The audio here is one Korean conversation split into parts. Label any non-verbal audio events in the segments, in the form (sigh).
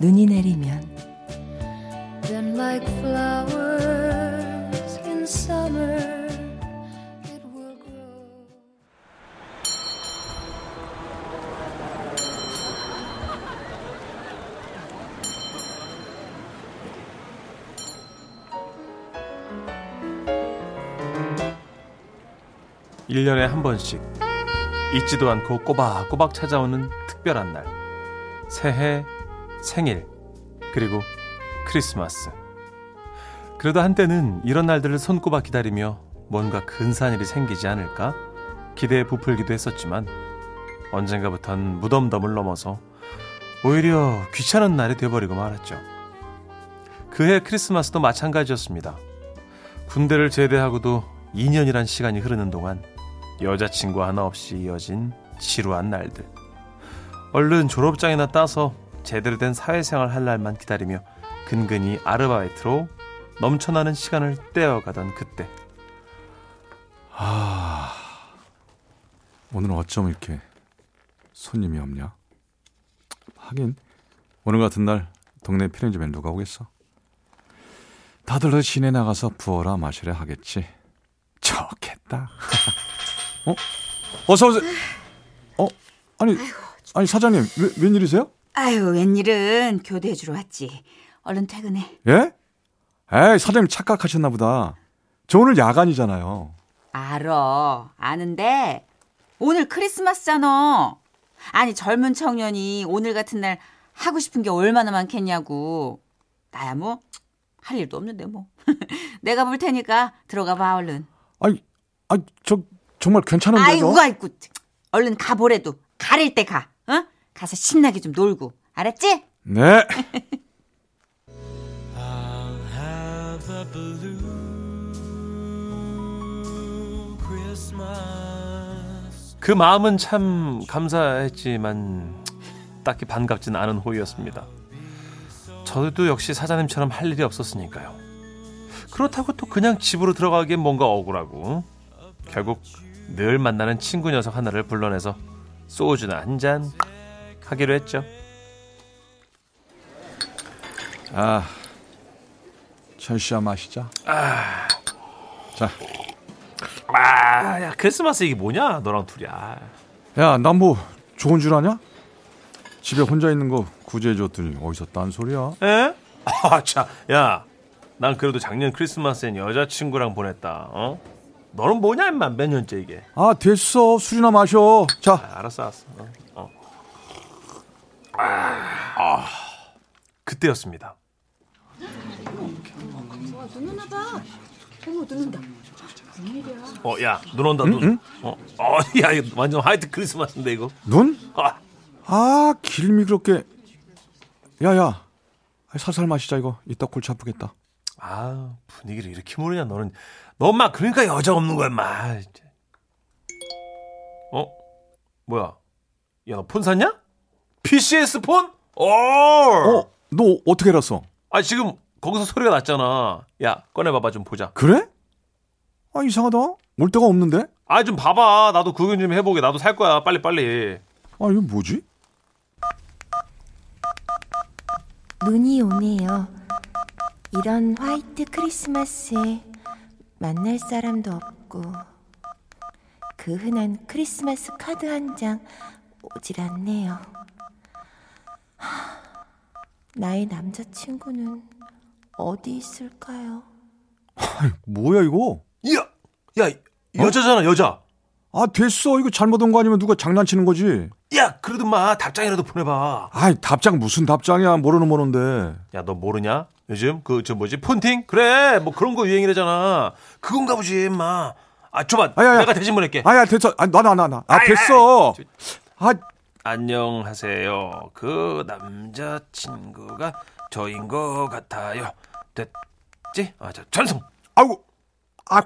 눈이 내리면 Then like flowers in summer it will grow. 1년에 한 번씩 잊지도 않고 꼬박꼬박 찾아오는 특별한 날. 새해, 생일, 그리고 크리스마스. 그래도 한때는 이런 날들을 손꼽아 기다리며 뭔가 근사한 일이 생기지 않을까 기대에 부풀기도 했었지만 언젠가부턴 무덤덤을 넘어서 오히려 귀찮은 날이 되어버리고 말았죠. 그해 크리스마스도 마찬가지였습니다. 군대를 제대하고도 2년이란 시간이 흐르는 동안 여자친구 하나 없이 이어진 지루한 날들. 얼른 졸업장이나 따서 제대로 된 사회생활 할 날만 기다리며 근근히 아르바이트로 넘쳐나는 시간을 떼어가던 그때. 아 오늘은 어쩜 이렇게 손님이 없냐? 하긴 오늘 같은 날 동네 편의점에 누가 오겠어? 다들 시내 나가서 부어라 마시라 하겠지. 좋겠다. (laughs) 어? 어서 오세요. 어? 아니, 아니 사장님 왜, 웬일이세요? 아유, 웬일은 교대해주러 왔지. 얼른 퇴근해. 예? 에이, 사장님 착각하셨나 보다. 저 오늘 야간이잖아요. 알어. 아는데 오늘 크리스마스잖아. 아니, 젊은 청년이 오늘 같은 날 하고 싶은 게 얼마나 많겠냐고. 나야 뭐 할 일도 없는데 뭐. (laughs) 내가 볼 테니까 들어가 봐, 얼른. 아니, 아니 저 정말 괜찮은데요? 아이고, 아이고. 얼른 가보래도 가릴 때 가. 어? 가서 신나게 좀 놀고. 알았지? 네. (laughs) 그 마음은 참 감사했지만 딱히 반갑진 않은 호의였습니다. 저도 역시 사장님처럼 할 일이 없었으니까요. 그렇다고 또 그냥 집으로 들어가기엔 뭔가 억울하고 결국 늘 만나는 친구 녀석 하나를 불러내서 소주나 한 잔 하기로 했죠. 아, 철시야 마시자. 아, 자, 아, 야 크리스마스 이게 뭐냐? 너랑 둘이. 아. 야, 난 뭐 좋은 줄 아냐? 집에 혼자 있는 거 구제해줬더니 어디서 딴 소리야? 에? 아, 자, 야, 난 그래도 작년 크리스마스엔 여자친구랑 보냈다. 어? 너는 뭐냐, 임마? 몇 년째 이게? 아, 됐어. 술이나 마셔. 자, 아, 알았어, 알았어. 어. 어. 아, 아, 그때였습니다. 어, 야, 눈 온다, 눈. 어, 어, 야, 이거 완전 화이트 크리스마스인데, 이거. 눈? 아, 아, 길 미끄럽게. 야, 야. 살살 마시자, 이거. 이따 골치 아프겠다. 아, 분위기를 이렇게 모르냐, 너는. 너, 엄마, 그러니까 여자 없는 거야, 엄마. 어? 뭐야? 야, 너 폰 샀냐? PCS 폰? 오! 어, 너 어떻게 알았어? 아, 지금 거기서 소리가 났잖아. 야, 꺼내봐봐, 좀 보자. 그래? 아, 이상하다. 올 데가 없는데? 아, 좀 봐봐. 나도 구경 좀 해보게. 나도 살 거야. 빨리, 빨리. 아, 이거 뭐지? 눈이 오네요. 이런 화이트 크리스마스에 만날 사람도 없고 그 흔한 크리스마스 카드 한 장 오질 않네요. 하, 나의 남자친구는 어디 있을까요? 뭐야, 이거? 야, 야, 여자잖아, 여자. 아, 됐어. 이거 잘못 온 거 아니면 누가 장난치는 거지? 야, 그래도 마, 답장이라도 보내봐. 아이, 답장 무슨 답장이야. 모르는 모르는데. 야, 너 모르냐? 요즘 그, 저 뭐지? 폰팅? 그래, 뭐 그런 거 유행이라잖아. 그건가 보지, 임마. 아, 줘봐. 아, 야, 야. 내가 대신 보낼게. 아, 야, 됐어. 아, 나, 나, 나, 나. 아, 아이, 됐어. 아이, 아, 안녕하세요. 그 남자친구가 저인 것 같아요. 됐지? 아, 자, 전송. 아이고, 아,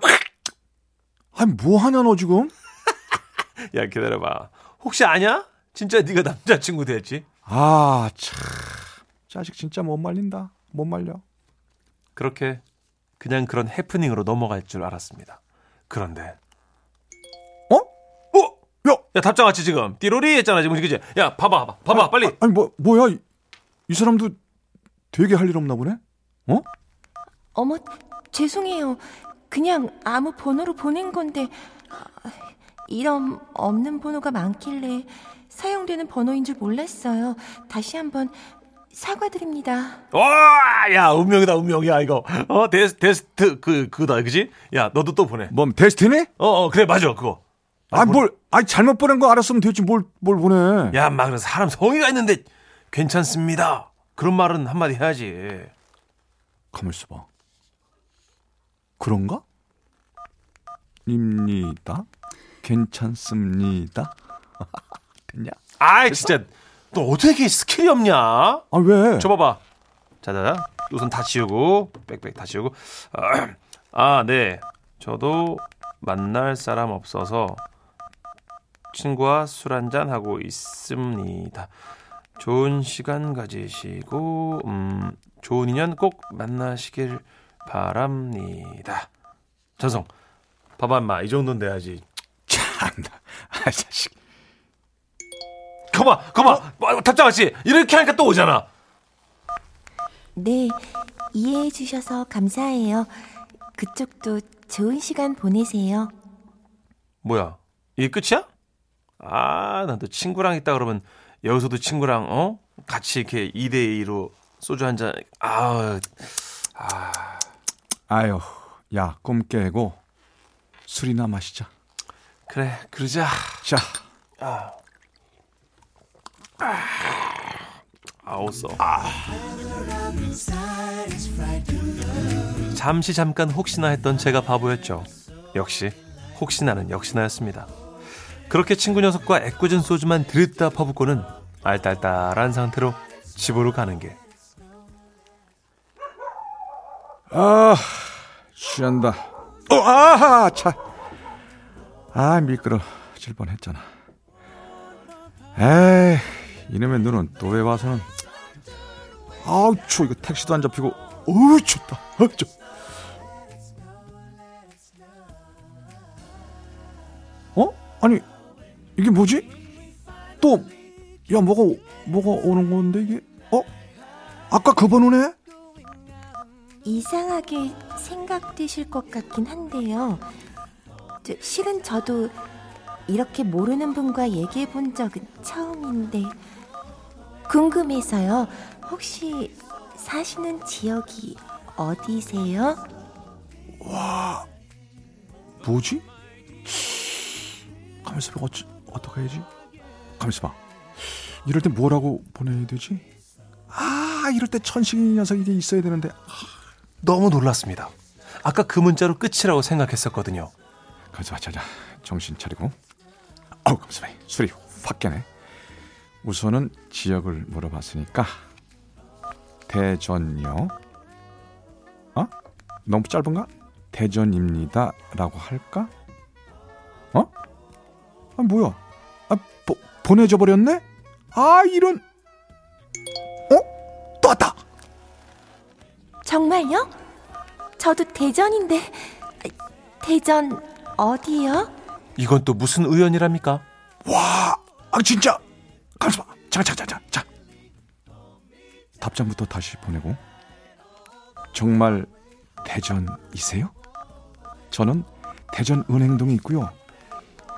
아니 뭐 하냐 너 지금? (laughs) 야, 기다려봐. 혹시 아냐? 진짜 네가 남자친구 됐지? 아, 참, 자식 진짜 못 말린다. 못 말려. 그렇게 그냥 그런 해프닝으로 넘어갈 줄 알았습니다. 그런데? 야, 야 답장 왔지 지금 띠로리 했잖아 지금 그지? 야 봐봐 봐봐 봐봐 빨리 아, 아니 뭐 뭐야? 이, 이 사람도 되게 할 일 없나 보네. 어? 어머, 죄송해요. 그냥 아무 번호로 보낸 건데 아, 이런 없는 번호가 많길래 사용되는 번호인 줄 몰랐어요. 다시 한번 사과드립니다. 와 야 운명이다 운명이야 이거 어 des dest 그 그다 그지? 야 너도 또 보내 뭐 destiny? 어 어 그래 맞아 그거 아, 뭘, 아니 잘못 보낸 거 알았으면 됐지 뭘, 뭘 보내? 야막 그래 사람 성의가 있는데 괜찮습니다 그런 말은 한마디 해야지 가만 있어봐. 그런가? 입니다. 괜찮습니다. (laughs) 됐냐? 아이 진짜 너 어떻게 스킬이 없냐? 아 왜? 줘봐봐. 자자, 우선 다 지우고, 빽빽 다 지우고. (clears throat) 아, 네. 저도 만날 사람 없어서 친구와 술 한잔 하고 있습니다. 좋은 시간 가지시고, 음, 좋은 인연 꼭 만나시길 바랍니다. 전성, 봐봐. 이 정도는 돼야지. 참나. 아 자식. 거봐, 거봐. 뭐, 답장 왔지? 이렇게 하니까 또 오잖아. 네, 이해해 주셔서 감사해요. 그쪽도 좋은 시간 보내세요. 뭐야? 이게 끝이야? 아, 난또 친구랑 있다 그러면 여기서도 친구랑 어? 같이 이렇게 2대 2로 소주 한 잔. 아. 아. 아유, 야, 꿈 깨고 술이나 마시자. 그래. 그러자. 자, 아웃어. 잠시 잠깐 혹시나 했던 제가 바보였죠. 역시 혹시나는 역시나였습니다. 그렇게 친구 녀석과 애꿎은 소주만 들였다 퍼붓고는 알딸딸한 상태로 집으로 가는 게 아, 취한다. 어, 아하, 차. 아, 미끄러 질 뻔했잖아. 에이, 이놈의 눈은 또 왜 와서는. 아우, 추워. 이거 택시도 안 잡히고. 어우, 춥다. 어, 좀. 어? 아니, 이게 뭐지? 또, 야, 뭐가, 뭐가 오는 건데, 이게? 어? 아까 그 번호네? 이상하게 생각되실 것 같긴 한데요. 저, 실은 저도 이렇게 모르는 분과 얘기해 본 적은 처음인데 궁금해서요. 혹시 사시는 지역이 어디세요? 뭐지? 가만있어 봐. 어찌, 어떻게 해야지? 가만있어 봐. 이럴 때 뭐라고 보내야 되지? 아, 이럴 때 천식이 녀석이 있어야 되는데. 너무 놀랐습니다. 아까 그 문자로 끝이라고 생각했었거든요. 가만있어 봐. 자자. 정신 차리고. 아우, 가만있어 봐. 술이 확 깨네. 우선은 지역을 물어봤으니까. 대전요. 어? 너무 짧은가? 대전입니다. 라고 할까? 어? 아, 뭐야? 아, 보, 보내줘 버렸네? 아, 이런. 어? 또 왔다! 정말요? 저도 대전인데 대전 어디요? 이건 또 무슨 우연이랍니까? 와, 아, 진짜. 가만있어 봐. 자, 자, 자. 답장부터 다시 보내고. 정말 대전이세요? 저는 대전 은행동에 있고요.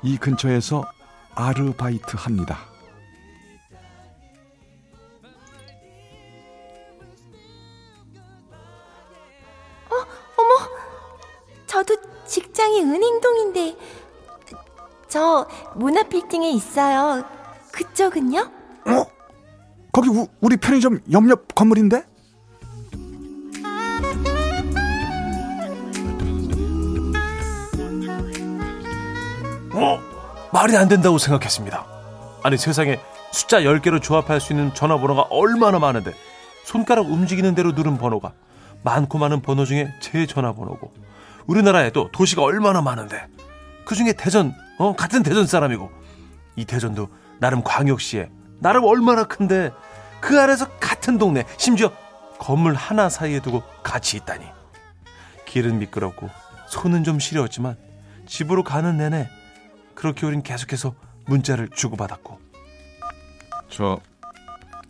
이 근처에서 아르바이트 합니다. 저도 직장이 은행동인데 저문앞 빌딩에 있어요. 그쪽은요? 어? 거기 우, 우리 편의점 옆옆 건물인데? 어? 말이 안 된다고 생각했습니다. 아니 세상에 숫자 10개로 조합할 수 있는 전화번호가 얼마나 많은데 손가락 움직이는 대로 누른 번호가 많고 많은 번호 중에 제 전화번호고 우리나라에 도 도시가 얼마나 많은데 그중에 대전 어 같은 대전 사람이고 이 대전도 나름 광역시에 나름 얼마나 큰데 그 아래서 같은 동네 심지어 건물 하나 사이에 두고 같이 있다니 길은 미끄럽고 손은 좀 시려웠지만 집으로 가는 내내 그렇게 우린 계속해서 문자를 주고받았고 저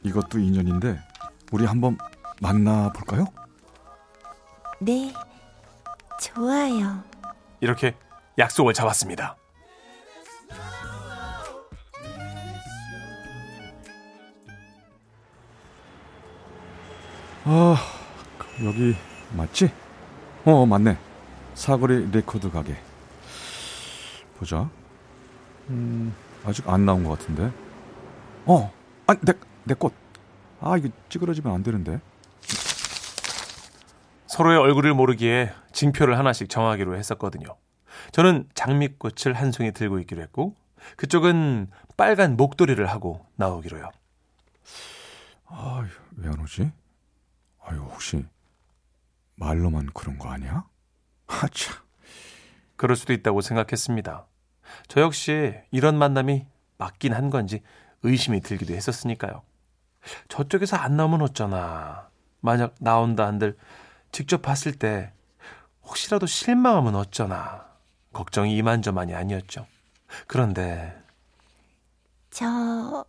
이것도 인연인데 우리 한번 만나 볼까요? 네, 좋아요. 이렇게 약속을 잡았습니다. 아 여기 맞지? 어 맞네. 사거리 레코드 가게. 보자. 음 아직 안 나온 것 같은데. 어, 아 내 내 꽃. 아 이거 찌그러지면 안 되는데. 서로의 얼굴을 모르기에 징표를 하나씩 정하기로 했었거든요. 저는 장미꽃을 한 송이 들고 있기로 했고 그쪽은 빨간 목도리를 하고 나오기로요. 아 왜 안 오지? 아유 혹시 말로만 그런 거 아니야? 하차. 그럴 수도 있다고 생각했습니다. 저 역시 이런 만남이 맞긴 한 건지 의심이 들기도 했었으니까요. 저쪽에서 안 나오면 어쩌나. 만약 나온다 한들 직접 봤을 때 혹시라도 실망하면 어쩌나. 걱정이 이만저만이 아니었죠. 그런데 저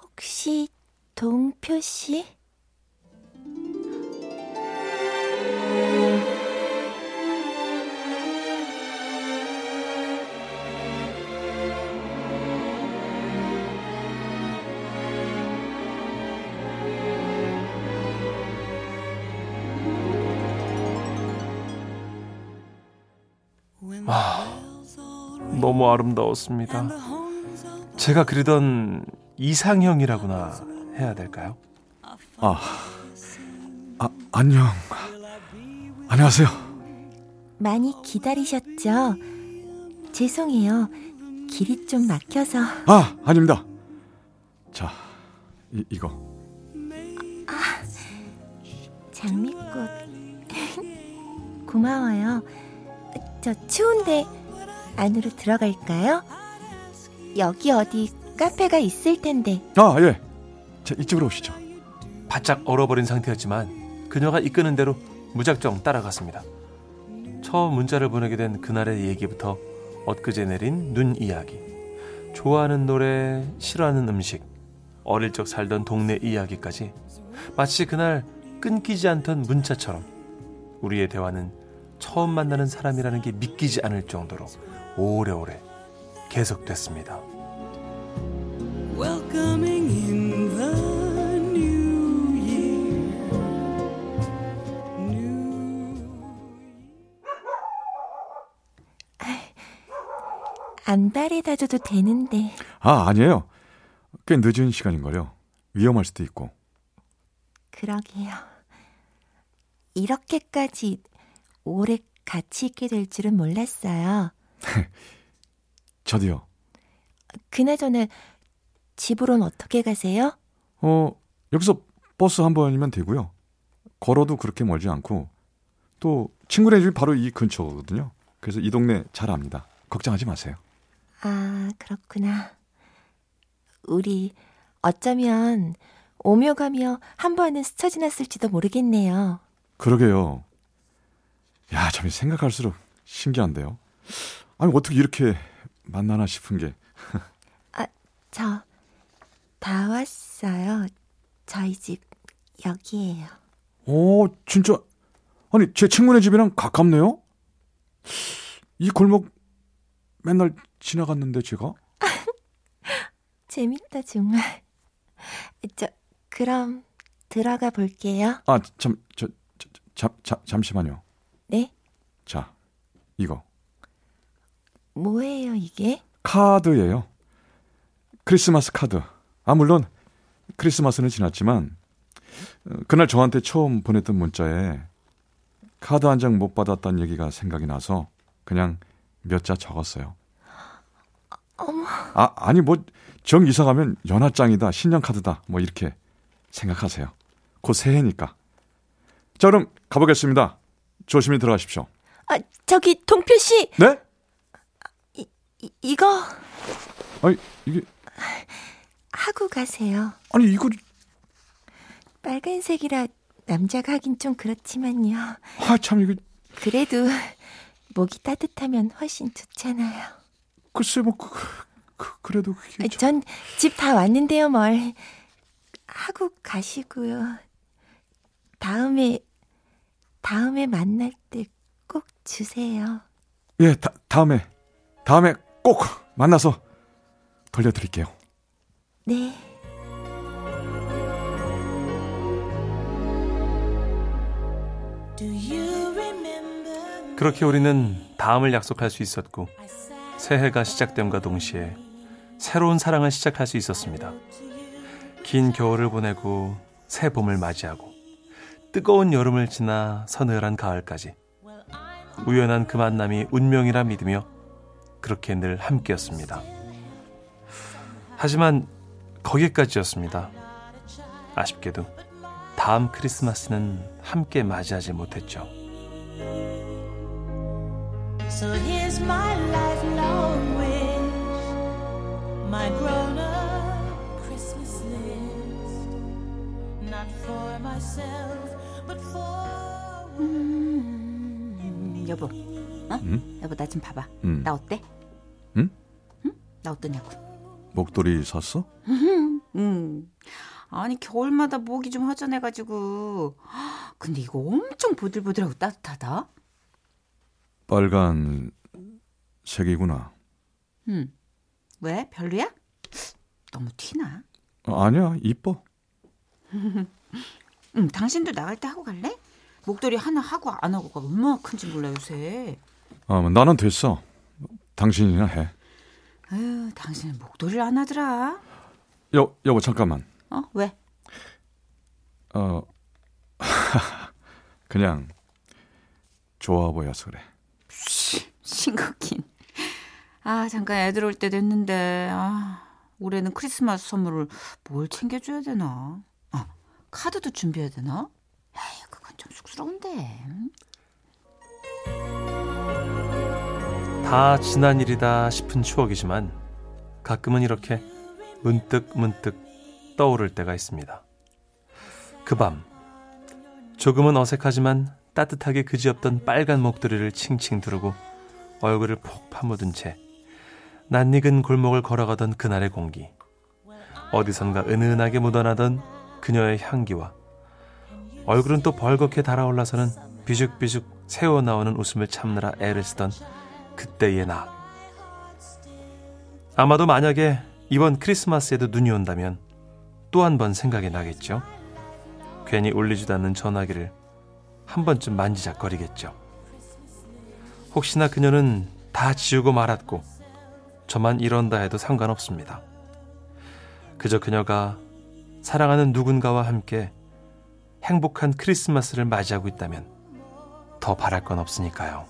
혹시 동표 씨? 너무 아름다웠습니다. 제가 그리던 이상형이라고나 해야 될까요? 아, 아 안녕. 안녕하세요. 많이 기다리셨죠? 죄송해요. 길이 좀 막혀서. 아 아닙니다. 자 이, 이거. 장미꽃. (laughs) 고마워요. 저 추운데 안으로 들어갈까요? 여기 어디 카페가 있을 텐데. 아 예. 자 이쪽으로 오시죠. 바짝 얼어버린 상태였지만 그녀가 이끄는 대로 무작정 따라갔습니다. 처음 문자를 보내게 된 그날의 얘기부터 엊그제 내린 눈 이야기, 좋아하는 노래, 싫어하는 음식, 어릴 적 살던 동네 이야기까지 마치 그날 끊기지 않던 문자처럼 우리의 대화는 처음 만나는 사람이라는 게 믿기지 않을 정도로 오래오래 계속됐습니다. Welcoming in the new year. New 안 바래다 줘도 되는데. 아 아니에요. 꽤 늦은 시간인걸요. 위험할 수도 있고. 그러게요. 이렇게까지 오래 같이 있게 될 줄은 몰랐어요. (laughs) 저도요. 그나저나 집으로는 어떻게 가세요? 어 여기서 버스 한 번이면 되고요. 걸어도 그렇게 멀지 않고 또 친구네 집이 바로 이 근처거든요. 그래서 이 동네 잘 압니다. 걱정하지 마세요. 아, 그렇구나. 우리 어쩌면 오며 가며 한 번은 스쳐 지났을지도 모르겠네요. 그러게요. 야, 참 생각할수록 신기한데요. 아니 어떻게 이렇게 만나나 싶은 게. (laughs) 저다 왔어요. 저희 집 여기에요. 오, 진짜 아니 제 친구네 집이랑 가깝네요. 이 골목 맨날 지나갔는데 제가. (laughs) 재밌다 정말. 저 그럼 들어가 볼게요. 아, 참, 저, 저, 저, 잠, 잠, 잠시만요. 네? 자, 이거 뭐예요 이게? 카드예요. 크리스마스 카드. 아, 물론 크리스마스는 지났지만 어, 그날 저한테 처음 보냈던 문자에 카드 한 장 못 받았다는 얘기가 생각이 나서 그냥 몇 자 적었어요. 어머. 아, 아니 뭐 정 이사 가면 연하장이다, 신년카드다, 뭐 이렇게 생각하세요. 곧 새해니까. 자, 그럼 가보겠습니다. 조심히 들어가십시오. 아, 저기 동표 씨, 네? 이, 이거 아니, 이게, 하고 가세요. 아니, 이거, 빨간색이라 남자가 하긴 좀 그렇지만요. 아, 참, 이거, 그래도 목이 따뜻하면 훨씬 좋잖아요. 글쎄, 뭐, 그, 그, 그래도 그게. 참- 전집 다 왔는데요, 뭘. 하고 가시고요. 다음에, 다음에 만날 때 꼭 주세요. 예, 다, 다음에, 다음에 꼭 만나서 돌려드릴게요. 네. 그렇게 우리는 다음을 약속할 수 있었고 새해가 시작됨과 동시에 새로운 사랑을 시작할 수 있었습니다. 긴 겨울을 보내고 새 봄을 맞이하고 뜨거운 여름을 지나 서늘한 가을까지 우연한 그 만남이 운명이라 믿으며 그렇게 늘 함께였습니다. 하지만 거기까지였습니다. 아쉽게도 다음 크리스마스는 함께 맞이하지 못했죠. So here's my lifelong wish, my grown 여보, 어? 응? 여보 나 좀 봐봐. 음. 나 어때? 응? 응? 나 어떠냐고. 목도리 샀어? (laughs) 음. 아니 겨울마다 목이 좀 허전해가지고. 근데 이거 엄청 보들보들하고 따뜻하다. 빨간 색이구나. 음. 왜? 별로야? 너무 티나. 어, 아니야, 이뻐. (laughs) 응, 당신도 나갈 때 하고 갈래? 목도리 하나 하고 안 하고가 얼마나 큰지 몰라 요새. 아, 나는 됐어. 당신이나 해. 아유, 당신은 목도리를 안 하더라. 여, 여보, 잠깐만. 어? 왜? 어, (laughs) 그냥 좋아 보여서 그래. 싱겁긴. 아, 잠깐 애들 올 때 됐는데, 아, 올해는 크리스마스 선물을 뭘 챙겨줘야 되나? 아, 카드도 준비해야 되나? 에이, 그건 좀 쑥스러운데. 다 지난 일이다 싶은 추억이지만 가끔은 이렇게 문득 문득 떠오를 때가 있습니다. 그 밤 조금은 어색하지만 따뜻하게 그지없던 빨간 목도리를 칭칭 두르고 얼굴을 폭 파묻은 채 낯익은 골목을 걸어가던 그날의 공기 어디선가 은은하게 묻어나던 그녀의 향기와 얼굴은 또 벌겋게 달아올라서는 비죽비죽 새어나오는 웃음을 참느라 애를 쓰던 그때의 나. 아마도 만약에 이번 크리스마스에도 눈이 온다면 또 한 번 생각이 나겠죠. 괜히 울리지도 않는 전화기를 한 번쯤 만지작거리겠죠. 혹시나 그녀는 다 지우고 말았고 저만 이런다 해도 상관없습니다. 그저 그녀가 사랑하는 누군가와 함께 행복한 크리스마스를 맞이하고 있다면 더 바랄 건 없으니까요.